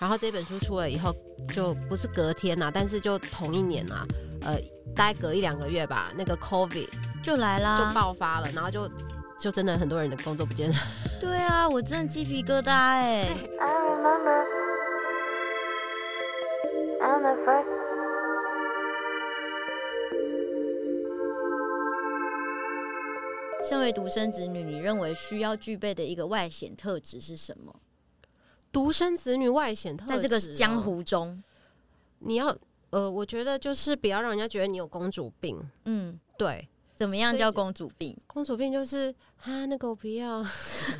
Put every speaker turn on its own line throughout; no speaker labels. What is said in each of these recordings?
然后这本书出了以后，就不是隔天呐、啊，但是就同一年啊，呃，大概隔一两个月吧，那个 COVID
就来啦，
就爆发了，然后就就真的很多人的工作不见了。
对啊，我真的鸡皮疙瘩哎。身为独生子女，你认为需要具备的一个外显特质是什么？
独生子女外显在
这个江湖中，
你要呃，我觉得就是不要让人家觉得你有公主病。嗯，对，
怎么样叫公主病？
公主病就是啊，那个我不要，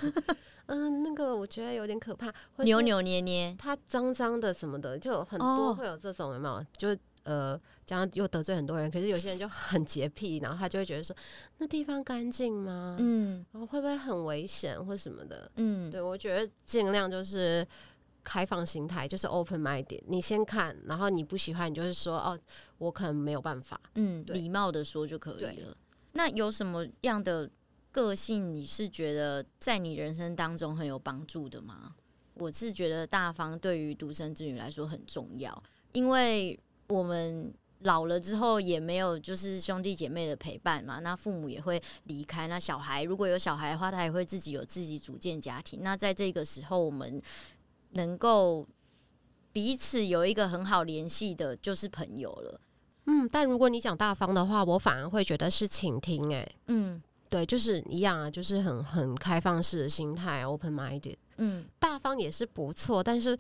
嗯，那个我觉得有点可怕，
扭扭捏捏，
他脏脏的什么的，就很多会有这种，有没有？就。呃，这样又得罪很多人，可是有些人就很洁癖，然后他就会觉得说，那地方干净吗？嗯，然后会不会很危险或什么的？嗯，对，我觉得尽量就是开放心态，就是 open minded。你先看，然后你不喜欢，你就是说哦，我可能没有办法。嗯，礼貌的说就可以了。
那有什么样的个性你是觉得在你人生当中很有帮助的吗？我是觉得大方对于独生子女来说很重要，因为。我们老了之后也没有就是兄弟姐妹的陪伴嘛，那父母也会离开。那小孩如果有小孩的话，他也会自己有自己组建家庭。那在这个时候，我们能够彼此有一个很好联系的，就是朋友了。
嗯，但如果你讲大方的话，我反而会觉得是倾听。哎，嗯，对，就是一样啊，就是很很开放式的心态，open minded。嗯，大方也是不错，但是。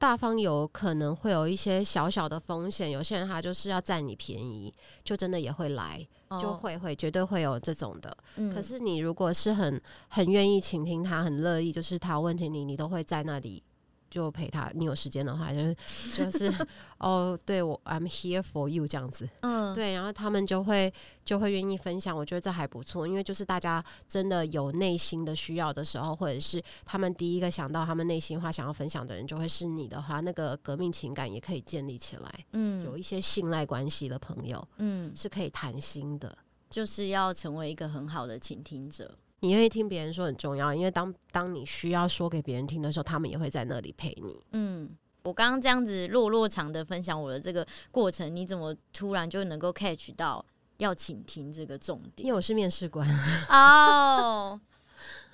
大方有可能会有一些小小的风险，有些人他就是要占你便宜，就真的也会来，就会会绝对会有这种的。嗯、可是你如果是很很愿意倾听他，很乐意，就是他问题你你都会在那里。就陪他，你有时间的话，就是就是哦，对我，I'm here for you 这样子，嗯，对，然后他们就会就会愿意分享，我觉得这还不错，因为就是大家真的有内心的需要的时候，或者是他们第一个想到他们内心话想要分享的人，就会是你的话，那个革命情感也可以建立起来，嗯，有一些信赖关系的朋友，嗯，是可以谈心的，
就是要成为一个很好的倾听者。
你愿意听别人说很重要，因为当当你需要说给别人听的时候，他们也会在那里陪你。
嗯，我刚刚这样子落落长的分享我的这个过程，你怎么突然就能够 catch 到要倾听这个重点？
因为我是面试官
哦，oh,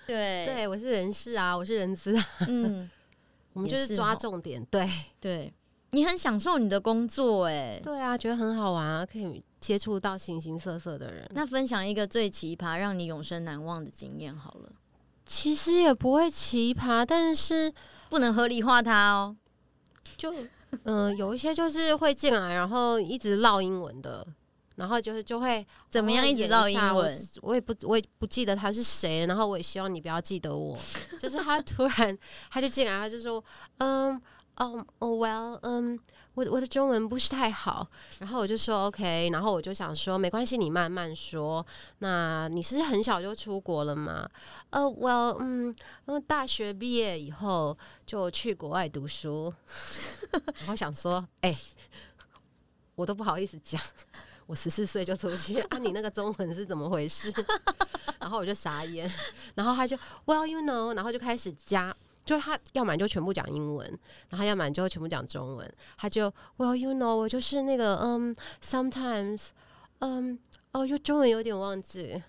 对
对，我是人事啊，我是人资啊，嗯，我们就是抓重点，对
对。你很享受你的工作哎，
对啊，觉得很好玩啊，可以接触到形形色色的人。
那分享一个最奇葩、让你永生难忘的经验好了。
其实也不会奇葩，但是
不能合理化它哦。
就嗯、呃，有一些就是会进来，然后一直唠英文的，然后就是就会
怎么样一直唠英文
我？我也不我也不记得他是谁，然后我也希望你不要记得我。就是他突然他就进来，他就说嗯。哦哦，Well，嗯，我我的中文不是太好，然后我就说 OK，然后我就想说没关系，你慢慢说。那你是很小就出国了吗？呃，Well，嗯，大学毕业以后就去国外读书，然后想说，哎、我都不好意思讲，我十四岁就出去 啊，你那个中文是怎么回事？然后我就傻眼，然后他就 Well，you know，然后就开始加。就他要么就全部讲英文，然后要么就全部讲中文。他就 Well, you know，我就是那个嗯、um,，sometimes，嗯，哦，又中文有点忘记。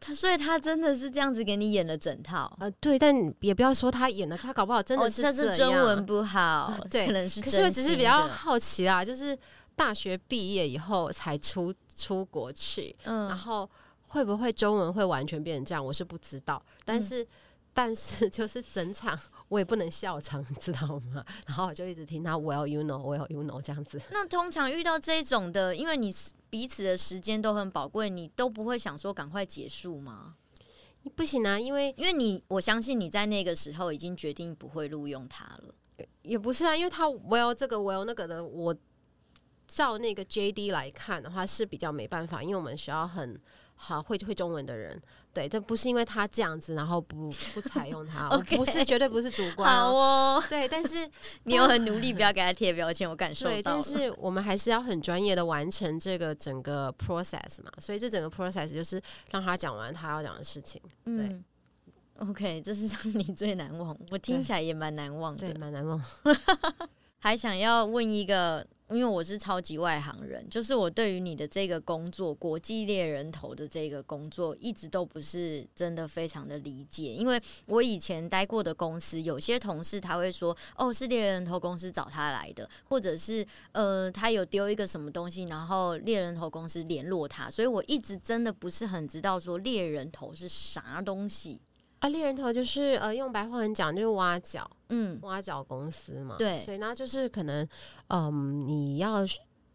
他所以他真的是这样子给你演了整套。
呃，对，但也不要说他演的，他搞不好真的是
中文不好，对，可能是。
可是我只是比较好奇啊，就是大学毕业以后才出出国去，嗯，然后会不会中文会完全变成这样？我是不知道，但是。嗯但是 就是整场我也不能笑场，你 知道吗？然后我就一直听他 Well you know, Well you know 这样子。
那通常遇到这种的，因为你彼此的时间都很宝贵，你都不会想说赶快结束吗？
不行啊，因为
因为你我相信你在那个时候已经决定不会录用他了。
也不是啊，因为他 Well 这个 Well 那个的，我照那个 JD 来看的话是比较没办法，因为我们需要很。好会会中文的人，对，这不是因为他这样子，然后不不采用他 不是绝对不是主观，
好哦，
对，但是
你有很努力，不要给他贴标签，我感受到。
对，但是我们还是要很专业的完成这个整个 process 嘛，所以这整个 process 就是让他讲完他要讲的事情。对，
嗯 OK，这是让你最难忘，我听起来也蛮难忘的，
对，蛮难忘。
还想要问一个。因为我是超级外行人，就是我对于你的这个工作，国际猎人头的这个工作，一直都不是真的非常的理解。因为我以前待过的公司，有些同事他会说，哦，是猎人头公司找他来的，或者是呃，他有丢一个什么东西，然后猎人头公司联络他，所以我一直真的不是很知道说猎人头是啥东西。
啊，猎人头就是呃，用白话文讲就是挖角，嗯，挖角公司嘛，
对，
所以呢，就是可能，嗯，你要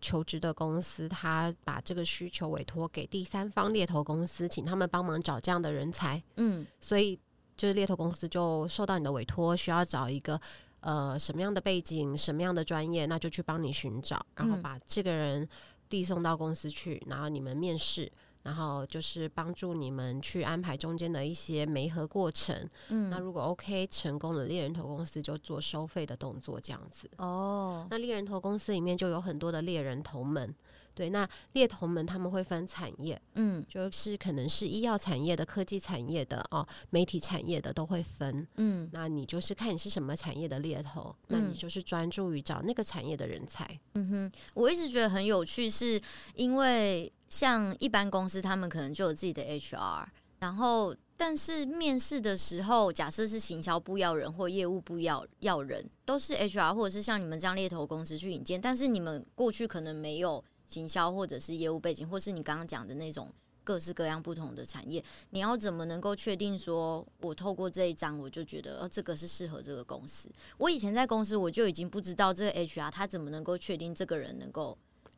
求职的公司，他把这个需求委托给第三方猎头公司，请他们帮忙找这样的人才，嗯，所以就是猎头公司就受到你的委托，需要找一个呃什么样的背景、什么样的专业，那就去帮你寻找，然后把这个人递送到公司去，然后你们面试。然后就是帮助你们去安排中间的一些媒合过程。嗯，那如果 OK 成功的猎人头公司就做收费的动作，这样子。哦，那猎人头公司里面就有很多的猎人头们。对，那猎头们他们会分产业，嗯，就是可能是医药产业的、科技产业的哦，媒体产业的都会分。嗯，那你就是看你是什么产业的猎头，嗯，那你就是专注于找那个产业的人才。
嗯哼，我一直觉得很有趣，是因为。像一般公司，他们可能就有自己的 HR，然后但是面试的时候，假设是行销部要人或业务部要要人，都是 HR 或者是像你们这样猎头公司去引荐，但是你们过去可能没有行销或者是业务背景，或是你刚刚讲的那种各式各样不同的产业，你要怎么能够确定说，我透过这一张我就觉得，哦，这个是适合这个公司？我以前在公司我就已经不知道这个 HR 他怎么能够确定这个人能够。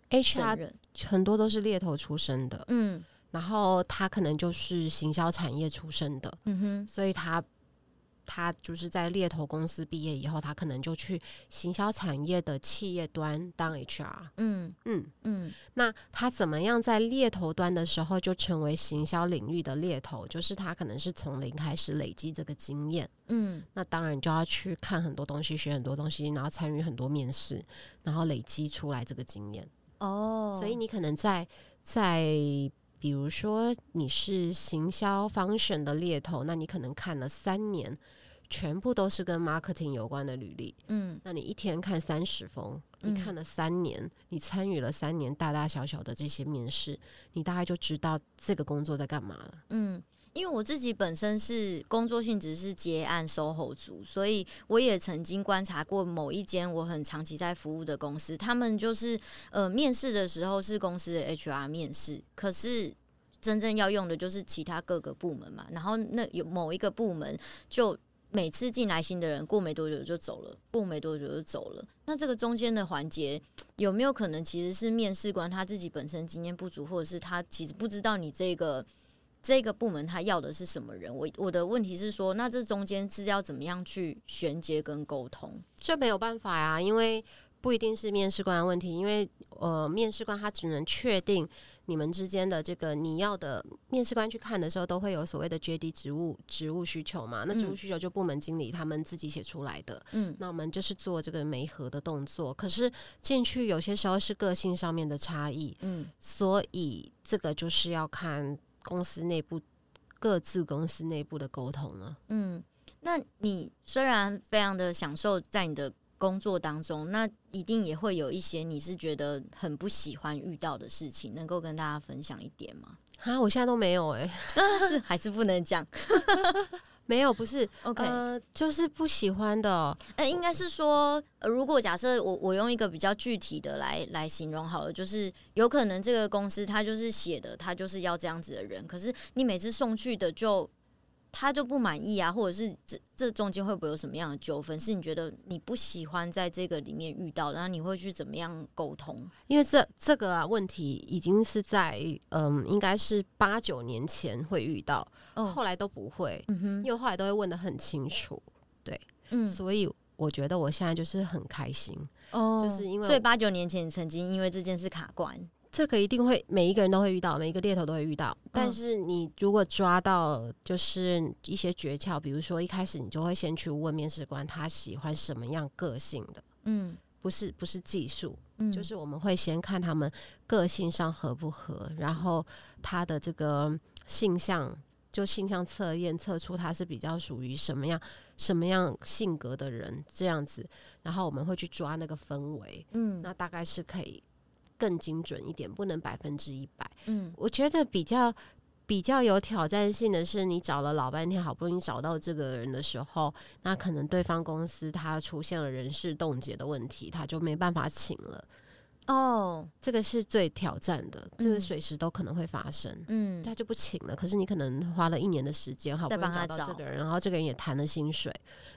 HR 很多都是猎头出身的，嗯，然后他可能就是行销产业出身的，嗯哼，所以他他就是在猎头公司毕业以后，他可能就去行销产业的企业端当 HR，嗯嗯嗯。那他怎么样在猎头端的时候就成为行销领域的猎头？就是他可能是从零开始累积这个经验，嗯，那当然就要去看很多东西，学很多东西，然后参与很多面试，然后累积出来这个经验。哦，所以你可能在在，比如说你是行销 function 的猎头，那你可能看了三年，全部都是跟 marketing 有关的履历。嗯，那你一天看三十封，你看了三年，嗯、你参与了三年大大小小的这些面试，你大概就知道这个工作在干嘛了。嗯。
因为我自己本身是工作性质是接案收后组，所以我也曾经观察过某一间我很长期在服务的公司，他们就是呃面试的时候是公司的 HR 面试，可是真正要用的就是其他各个部门嘛。然后那有某一个部门就每次进来新的人过没多久就走了，过没多久就走了。那这个中间的环节有没有可能其实是面试官他自己本身经验不足，或者是他其实不知道你这个？这个部门他要的是什么人？我我的问题是说，那这中间是要怎么样去衔接跟沟通？
这没有办法呀，因为不一定是面试官的问题，因为呃，面试官他只能确定你们之间的这个你要的。面试官去看的时候，都会有所谓的 JD 职务职务需求嘛？那职务需求就部门经理他们自己写出来的。嗯，那我们就是做这个媒合的动作。可是进去有些时候是个性上面的差异。嗯，所以这个就是要看。公司内部各自公司内部的沟通了。
嗯，那你虽然非常的享受在你的工作当中，那一定也会有一些你是觉得很不喜欢遇到的事情，能够跟大家分享一点吗？
啊，我现在都没有哎、欸，
是还是不能讲。
没有，不是，OK，呃，就是不喜欢的哦。
呃，应该是说，呃，如果假设我我用一个比较具体的来来形容好了，就是有可能这个公司它就是写的，它就是要这样子的人，可是你每次送去的就。他就不满意啊，或者是这这中间会不会有什么样的纠纷？是你觉得你不喜欢在这个里面遇到，然后你会去怎么样沟通？
因为这这个啊问题已经是在嗯，应该是八九年前会遇到，哦，后来都不会，因为后来都会问得很清楚，对，嗯，所以我觉得我现在就是很开心，哦，就是因为
所以八九年前你曾经因为这件事卡关。
这个一定会每一个人都会遇到，每一个猎头都会遇到。但是你如果抓到就是一些诀窍，比如说一开始你就会先去问面试官他喜欢什么样个性的，嗯，不是不是技术，嗯，就是我们会先看他们个性上合不合，然后他的这个性向就性向测验测出他是比较属于什么样什么样性格的人这样子，然后我们会去抓那个氛围，嗯，那大概是可以更精准一点，不能百分之一百。嗯，我觉得比较比较有挑战性的是，你找了老半天，好不容易找到这个人的时候，那可能对方公司他出现了人事冻结的问题，他就没办法请了。哦，这个是最挑战的，嗯、这个随时都可能会发生。嗯，他就不请了，可是你可能花了一年的时间，好不容易找到这个人，然后这个人也谈了薪水，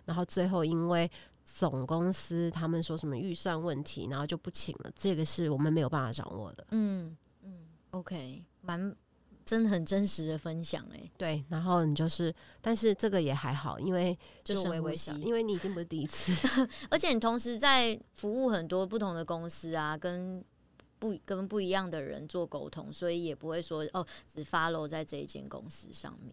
然后最后因为总公司他们说什么预算问题，然后就不请了。这个是我们没有办法掌握的。
嗯嗯，OK，蛮。真的很真实的分享哎、欸，
对，然后你就是，但是这个也还好，因为就微微
就
因为你已经不是第一次，
而且你同时在服务很多不同的公司啊，跟不跟不一样的人做沟通，所以也不会说哦，只 follow 在这一间公司上面。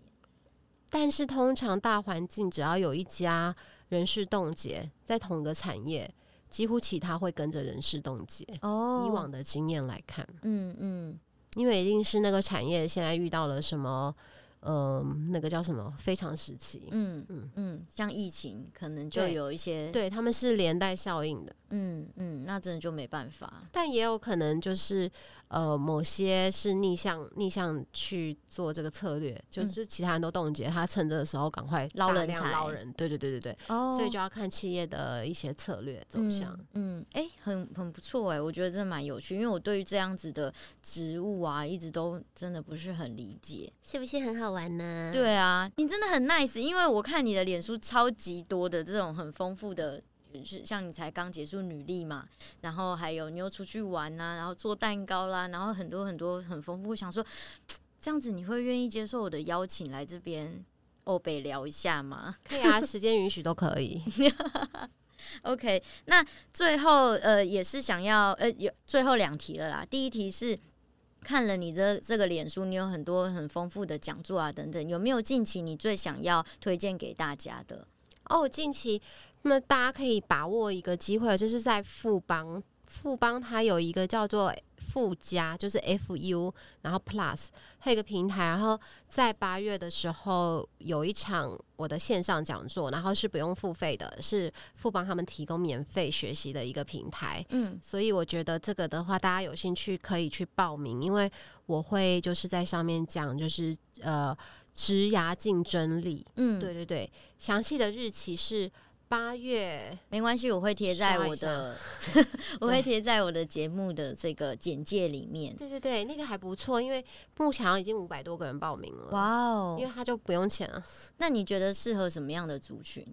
但是通常大环境只要有一家人事冻结，在同一个产业，几乎其他会跟着人事冻结。哦，以往的经验来看，嗯嗯。嗯因为一定是那个产业现在遇到了什么，嗯、呃，那个叫什么非常时期，
嗯嗯嗯，像疫情可能就有一些，
对，对他们是连带效应的，
嗯嗯，那真的就没办法，
但也有可能就是。呃，某些是逆向逆向去做这个策略，嗯、就是其他人都冻结，他趁着的时候赶快
捞人才
捞人，对对对对对，哦、所以就要看企业的一些策略走向。
嗯，哎、嗯欸，很很不错哎，我觉得真的蛮有趣，因为我对于这样子的职务啊，一直都真的不是很理解，
是不是很好玩呢？
对啊，你真的很 nice，因为我看你的脸书超级多的这种很丰富的。是像你才刚结束女力嘛，然后还有你又出去玩呐、啊，然后做蛋糕啦，然后很多很多很丰富。想说这样子你会愿意接受我的邀请来这边欧北聊一下吗？
可以啊，时间允许都可以。
OK，那最后呃也是想要呃有最后两题了啦。第一题是看了你这这个脸书，你有很多很丰富的讲座啊等等，有没有近期你最想要推荐给大家的？
哦，近期。那么大家可以把握一个机会，就是在富邦，富邦它有一个叫做富加，就是 F U，然后 Plus，它有一个平台，然后在八月的时候有一场我的线上讲座，然后是不用付费的，是富邦他们提供免费学习的一个平台。嗯，所以我觉得这个的话，大家有兴趣可以去报名，因为我会就是在上面讲，就是呃职涯竞争力。嗯，对对对，详细的日期是。八月
没关系，我会贴在我的，我会贴在我的节目的这个简介里面。
对对对，那个还不错，因为目前已经五百多个人报名了。
哇哦！
因为他就不用钱啊。
那你觉得适合什么样的族群？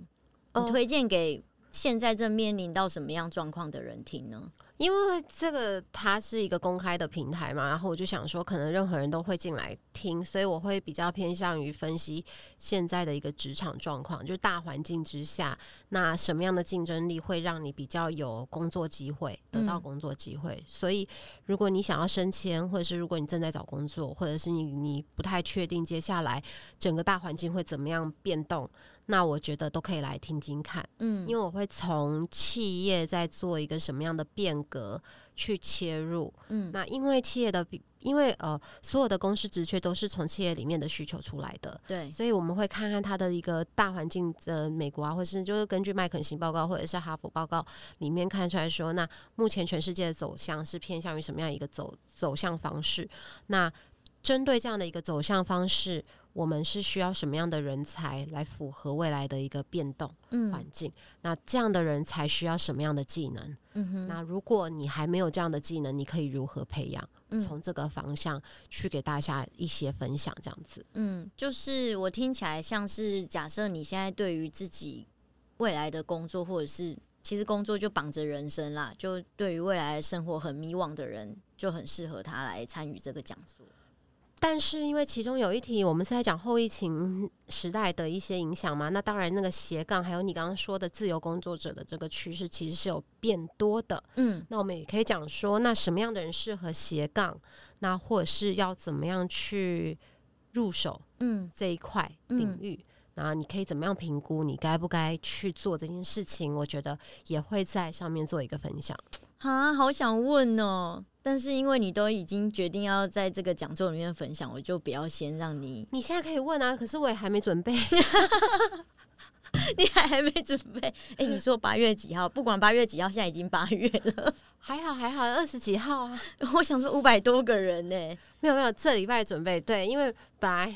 你推荐给现在正面临到什么样状况的人听呢？
因为这个它是一个公开的平台嘛，然后我就想说，可能任何人都会进来听，所以我会比较偏向于分析现在的一个职场状况，就是大环境之下，那什么样的竞争力会让你比较有工作机会，得到工作机会。嗯、所以，如果你想要升迁，或者是如果你正在找工作，或者是你你不太确定接下来整个大环境会怎么样变动。那我觉得都可以来听听看，嗯，因为我会从企业在做一个什么样的变革去切入，嗯，那因为企业的，因为呃，所有的公司职缺都是从企业里面的需求出来的，
对，
所以我们会看看它的一个大环境呃美国啊，或是就是根据麦肯锡报告或者是哈佛报告里面看出来说，那目前全世界的走向是偏向于什么样一个走走向方式？那针对这样的一个走向方式。我们是需要什么样的人才来符合未来的一个变动环境？嗯、那这样的人才需要什么样的技能？嗯、哼那如果你还没有这样的技能，你可以如何培养？嗯、从这个方向去给大家一些分享，这样子。
嗯，就是我听起来像是假设你现在对于自己未来的工作，或者是其实工作就绑着人生啦，就对于未来生活很迷惘的人，就很适合他来参与这个讲座。
但是因为其中有一题，我们是在讲后疫情时代的一些影响嘛，那当然那个斜杠，还有你刚刚说的自由工作者的这个趋势，其实是有变多的。嗯，那我们也可以讲说，那什么样的人适合斜杠？那或者是要怎么样去入手？嗯，这一块领域，那、嗯、你可以怎么样评估你该不该去做这件事情？我觉得也会在上面做一个分享。
啊，好想问哦。但是因为你都已经决定要在这个讲座里面分享，我就不要先让你。
你现在可以问啊，可是我也还没准备。
你还还没准备？哎、欸，你说八月几号？不管八月几号，现在已经八月了。
还好还好，二十几号啊。
我想说五百多个人呢、欸，
没有没有，这礼拜准备对，因为本来。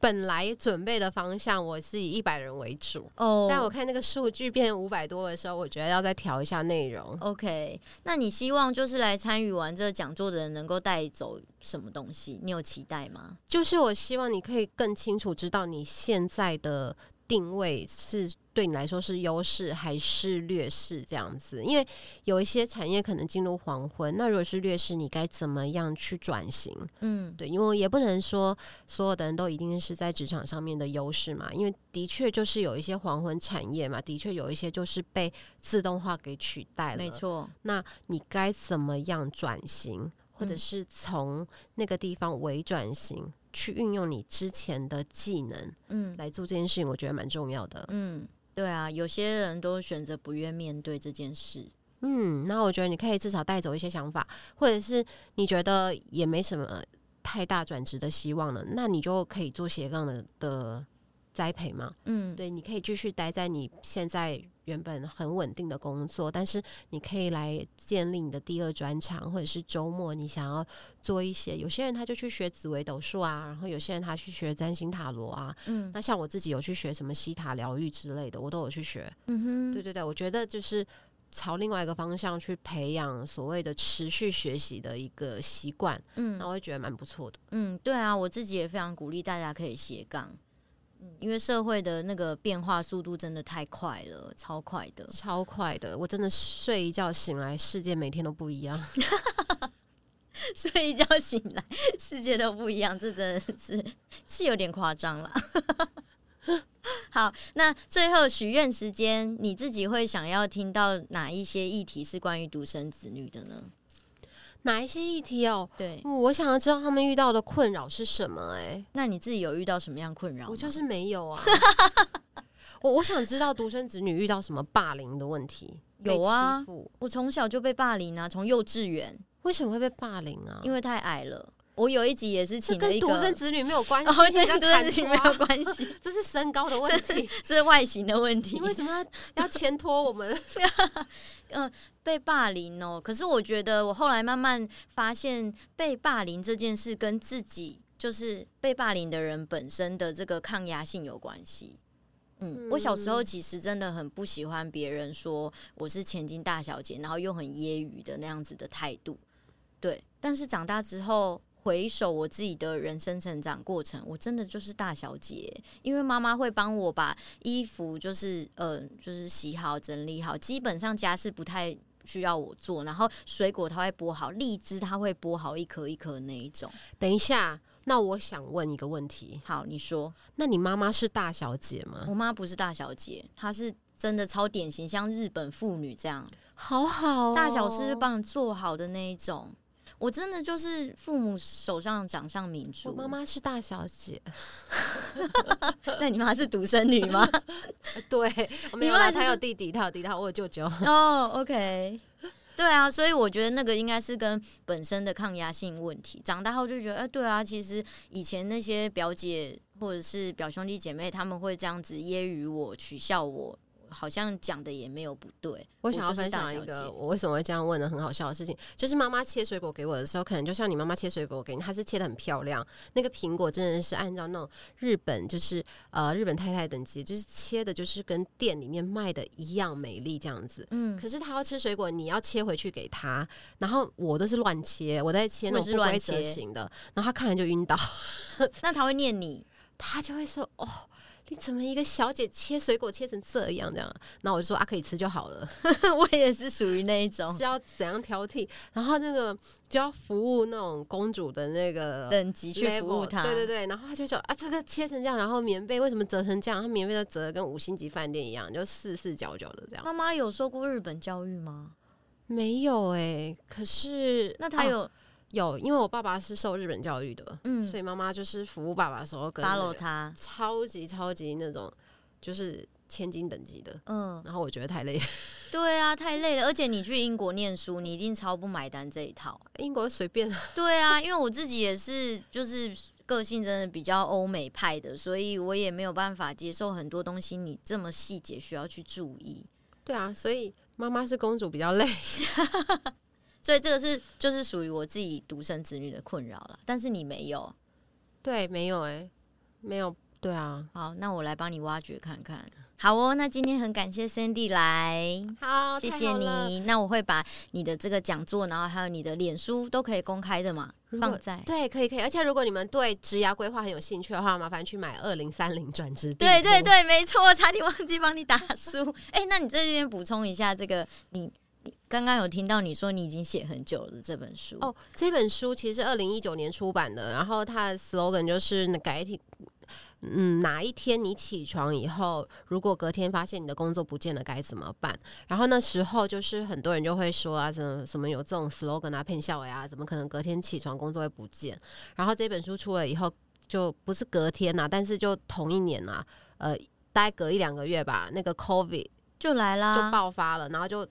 本来准备的方向我是以一百人为主哦，oh, 但我看那个数据变五百多的时候，我觉得要再调一下内容。
OK，那你希望就是来参与完这个讲座的人能够带走什么东西？你有期待吗？
就是我希望你可以更清楚知道你现在的。定位是对你来说是优势还是劣势？这样子，因为有一些产业可能进入黄昏，那如果是劣势，你该怎么样去转型？嗯，对，因为也不能说所有的人都一定是在职场上面的优势嘛，因为的确就是有一些黄昏产业嘛，的确有一些就是被自动化给取代了，
没错。
那你该怎么样转型，或者是从那个地方微转型？去运用你之前的技能，嗯，来做这件事情，我觉得蛮重要的。
嗯，对啊，有些人都选择不愿面对这件事。
嗯，那我觉得你可以至少带走一些想法，或者是你觉得也没什么太大转职的希望了，那你就可以做斜杠的的栽培嘛。嗯，对，你可以继续待在你现在。原本很稳定的工作，但是你可以来建立你的第二专长，或者是周末你想要做一些。有些人他就去学紫微斗数啊，然后有些人他去学占星塔罗啊。嗯，那像我自己有去学什么西塔疗愈之类的，我都有去学。嗯哼，对对对，我觉得就是朝另外一个方向去培养所谓的持续学习的一个习惯。嗯，那我会觉得蛮不错的。
嗯，对啊，我自己也非常鼓励大家可以斜杠。因为社会的那个变化速度真的太快了，超快的，
超快的。我真的睡一觉醒来，世界每天都不一样。
睡一觉醒来，世界都不一样，这真的是是有点夸张了。好，那最后许愿时间，你自己会想要听到哪一些议题是关于独生子女的呢？
哪一些议题哦？
对，
我想要知道他们遇到的困扰是什么。哎，
那你自己有遇到什么样困扰？
我就是没有啊。我我想知道独生子女遇到什么霸凌的问题？
有啊，我从小就被霸凌啊，从幼稚园。
为什么会被霸凌啊？
因为太矮了。我有一集也是请了一个
独生子女没有关系，
哦，跟独生子女没有关系，
这是身高的问题，
这是外形的问题。
你为什么要要牵拖我们？
嗯、呃，被霸凌哦。可是我觉得我后来慢慢发现，被霸凌这件事跟自己就是被霸凌的人本身的这个抗压性有关系。嗯，我小时候其实真的很不喜欢别人说我是千金大小姐，然后又很揶揄的那样子的态度。对，但是长大之后。回首我自己的人生成长过程，我真的就是大小姐，因为妈妈会帮我把衣服就是呃就是洗好整理好，基本上家事不太需要我做，然后水果她会剥好，荔枝她会剥好一颗一颗那一种。
等一下，那我想问一个问题，
好，你说，
那你妈妈是大小姐吗？
我妈不是大小姐，她是真的超典型，像日本妇女这样，
好好哦，
大小事帮你做好的那一种。我真的就是父母手上掌上明珠。
我妈妈是大小姐，
那你妈是独生女吗？
对，你妈她有弟弟，她有弟弟，我有舅舅。
哦、oh，OK，对啊，所以我觉得那个应该是跟本身的抗压性问题。长大后就觉得，哎、欸，对啊，其实以前那些表姐或者是表兄弟姐妹，他们会这样子揶揄我、取笑我。好像讲的也没有不对。
我想要分享一个我为什么会这样问的很好笑的事情，就是妈妈切水果给我的时候，可能就像你妈妈切水果给你，她是切的很漂亮。那个苹果真的是按照那种日本，就是呃日本太太等级，就是切的，就是跟店里面卖的一样美丽这样子。嗯。可是她要吃水果，你要切回去给她，然后我都是乱切，我在切那种不规则型的，然后她看了就晕倒。
那她会念你，
她就会说哦。你怎么一个小姐切水果切成这样这样？然后我就说啊，可以吃就好了。
我也是属于那一种，
是要怎样挑剔，然后那个就要服务那种公主的那个
等级去服务她。
对对对，然后他就说啊，这个切成这样，然后棉被为什么折成这样？他棉被都折的跟五星级饭店一样，就四四角角的这样。
妈妈有受过日本教育吗？
没有哎、欸，可是
那他有。啊
有，因为我爸爸是受日本教育的，嗯，所以妈妈就是服务爸爸的时候跟 follow 他，超级超级那种，就是千金等级的，嗯，然后我觉得太累。
对啊，太累了，而且你去英国念书，你一定超不买单这一套。
英国随便。
对啊，因为我自己也是，就是个性真的比较欧美派的，所以我也没有办法接受很多东西你这么细节需要去注意。
对啊，所以妈妈是公主比较累，
所以这个是就是属于我自己独生子女的困扰了。但是你没有，
对，没有哎、欸，没有，对啊。
好，那我来帮你挖掘看看。好哦，那今天很感谢 Sandy 来，
好，
谢谢你。那我会把你的这个讲座，然后还有你的脸书都可以公开的嘛，放在
对，可以可以。而且如果你们对职涯规划很有兴趣的话，麻烦去买二零三零转职。
对对对，没错，差点忘记帮你打书。哎、欸，那你在这边补充一下，这个你你刚刚有听到你说你已经写很久了这本书
哦，这本书其实是二零一九年出版的，然后它的 slogan 就是改体。嗯，哪一天你起床以后，如果隔天发现你的工作不见了，该怎么办？然后那时候就是很多人就会说啊，什么什么有这种 slogan 啊，骗笑呀，怎么可能隔天起床工作会不见？然后这本书出了以后，就不是隔天呐、啊，但是就同一年呐、啊，呃，大概隔一两个月吧，那个 COVID
就来了，
就爆发了，然后就。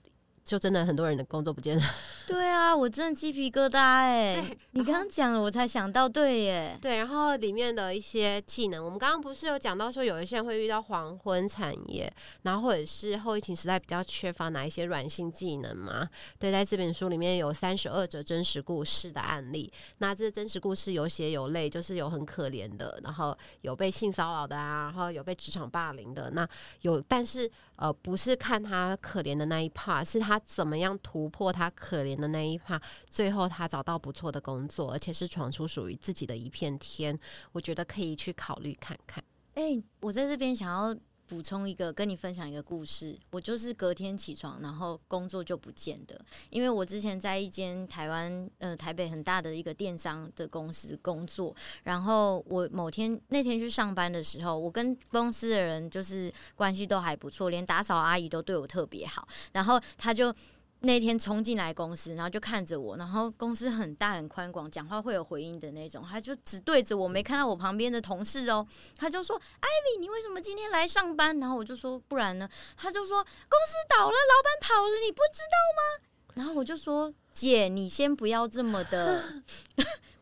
就真的很多人的工作不见了。
对啊，我真的鸡皮疙瘩哎！你刚刚讲了，我才想到，对耶。
对，然后里面的一些技能，我们刚刚不是有讲到说，有一些人会遇到黄昏产业，然后或者是后疫情时代比较缺乏哪一些软性技能吗？对，在这本书里面有三十二则真实故事的案例，那这真实故事有血有泪，就是有很可怜的，然后有被性骚扰的啊，然后有被职场霸凌的，那有，但是呃，不是看他可怜的那一 part，是他。怎么样突破他可怜的那一趴？最后他找到不错的工作，而且是闯出属于自己的一片天。我觉得可以去考虑看看。
哎、我在这边想要。补充一个，跟你分享一个故事。我就是隔天起床，然后工作就不见的。因为我之前在一间台湾呃台北很大的一个电商的公司工作，然后我某天那天去上班的时候，我跟公司的人就是关系都还不错，连打扫阿姨都对我特别好。然后他就。那天冲进来公司，然后就看着我，然后公司很大很宽广，讲话会有回音的那种，他就只对着我，没看到我旁边的同事哦，他就说：“艾米，你为什么今天来上班？”然后我就说：“不然呢？”他就说：“公司倒了，老板跑了，你不知道吗？”然后我就说：“姐，你先不要这么的。”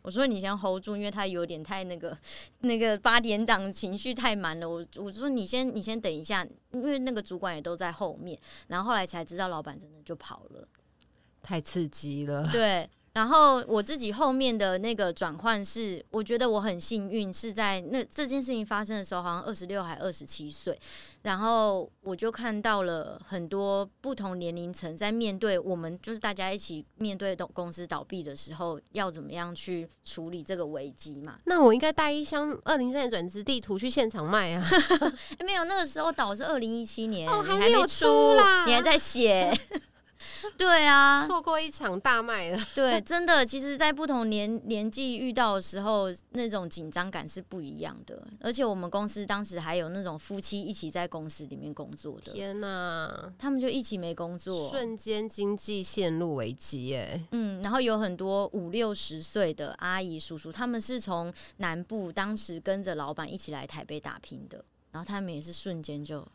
我说你先 hold 住，因为他有点太那个那个八点档情绪太满了。我我说你先你先等一下，因为那个主管也都在后面。然后后来才知道老板真的就跑了，
太刺激了。
对。然后我自己后面的那个转换是，我觉得我很幸运，是在那这件事情发生的时候，好像二十六还二十七岁，然后我就看到了很多不同年龄层在面对我们，就是大家一起面对公司倒闭的时候，要怎么样去处理这个危机嘛？
那我应该带一箱二零三转职地图去现场卖啊？
没有，那个时候倒是二零一七年，
哦，还没有出啦，
你还在写。对啊，
错过一场大卖了。
对，真的，其实，在不同年年纪遇到的时候，那种紧张感是不一样的。而且，我们公司当时还有那种夫妻一起在公司里面工作的。
天哪，
他们就一起没工作，
瞬间经济陷入危机耶。
嗯，然后有很多五六十岁的阿姨叔叔，他们是从南部当时跟着老板一起来台北打拼的，然后他们也是瞬间就。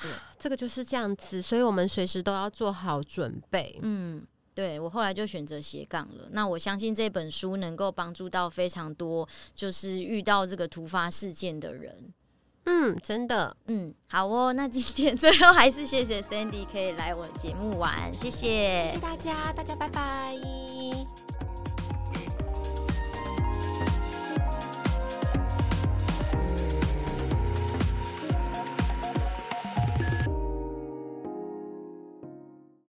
对，这个就是这样子，所以我们随时都要做好准备。
嗯，对，我后来就选择斜杠了。那我相信这本书能够帮助到非常多，就是遇到这个突发事件的人。
嗯，真的，
嗯，好哦。那今天 最后还是谢谢 Sandy 可以来我的节目玩，谢谢，
谢谢大家，大家拜拜。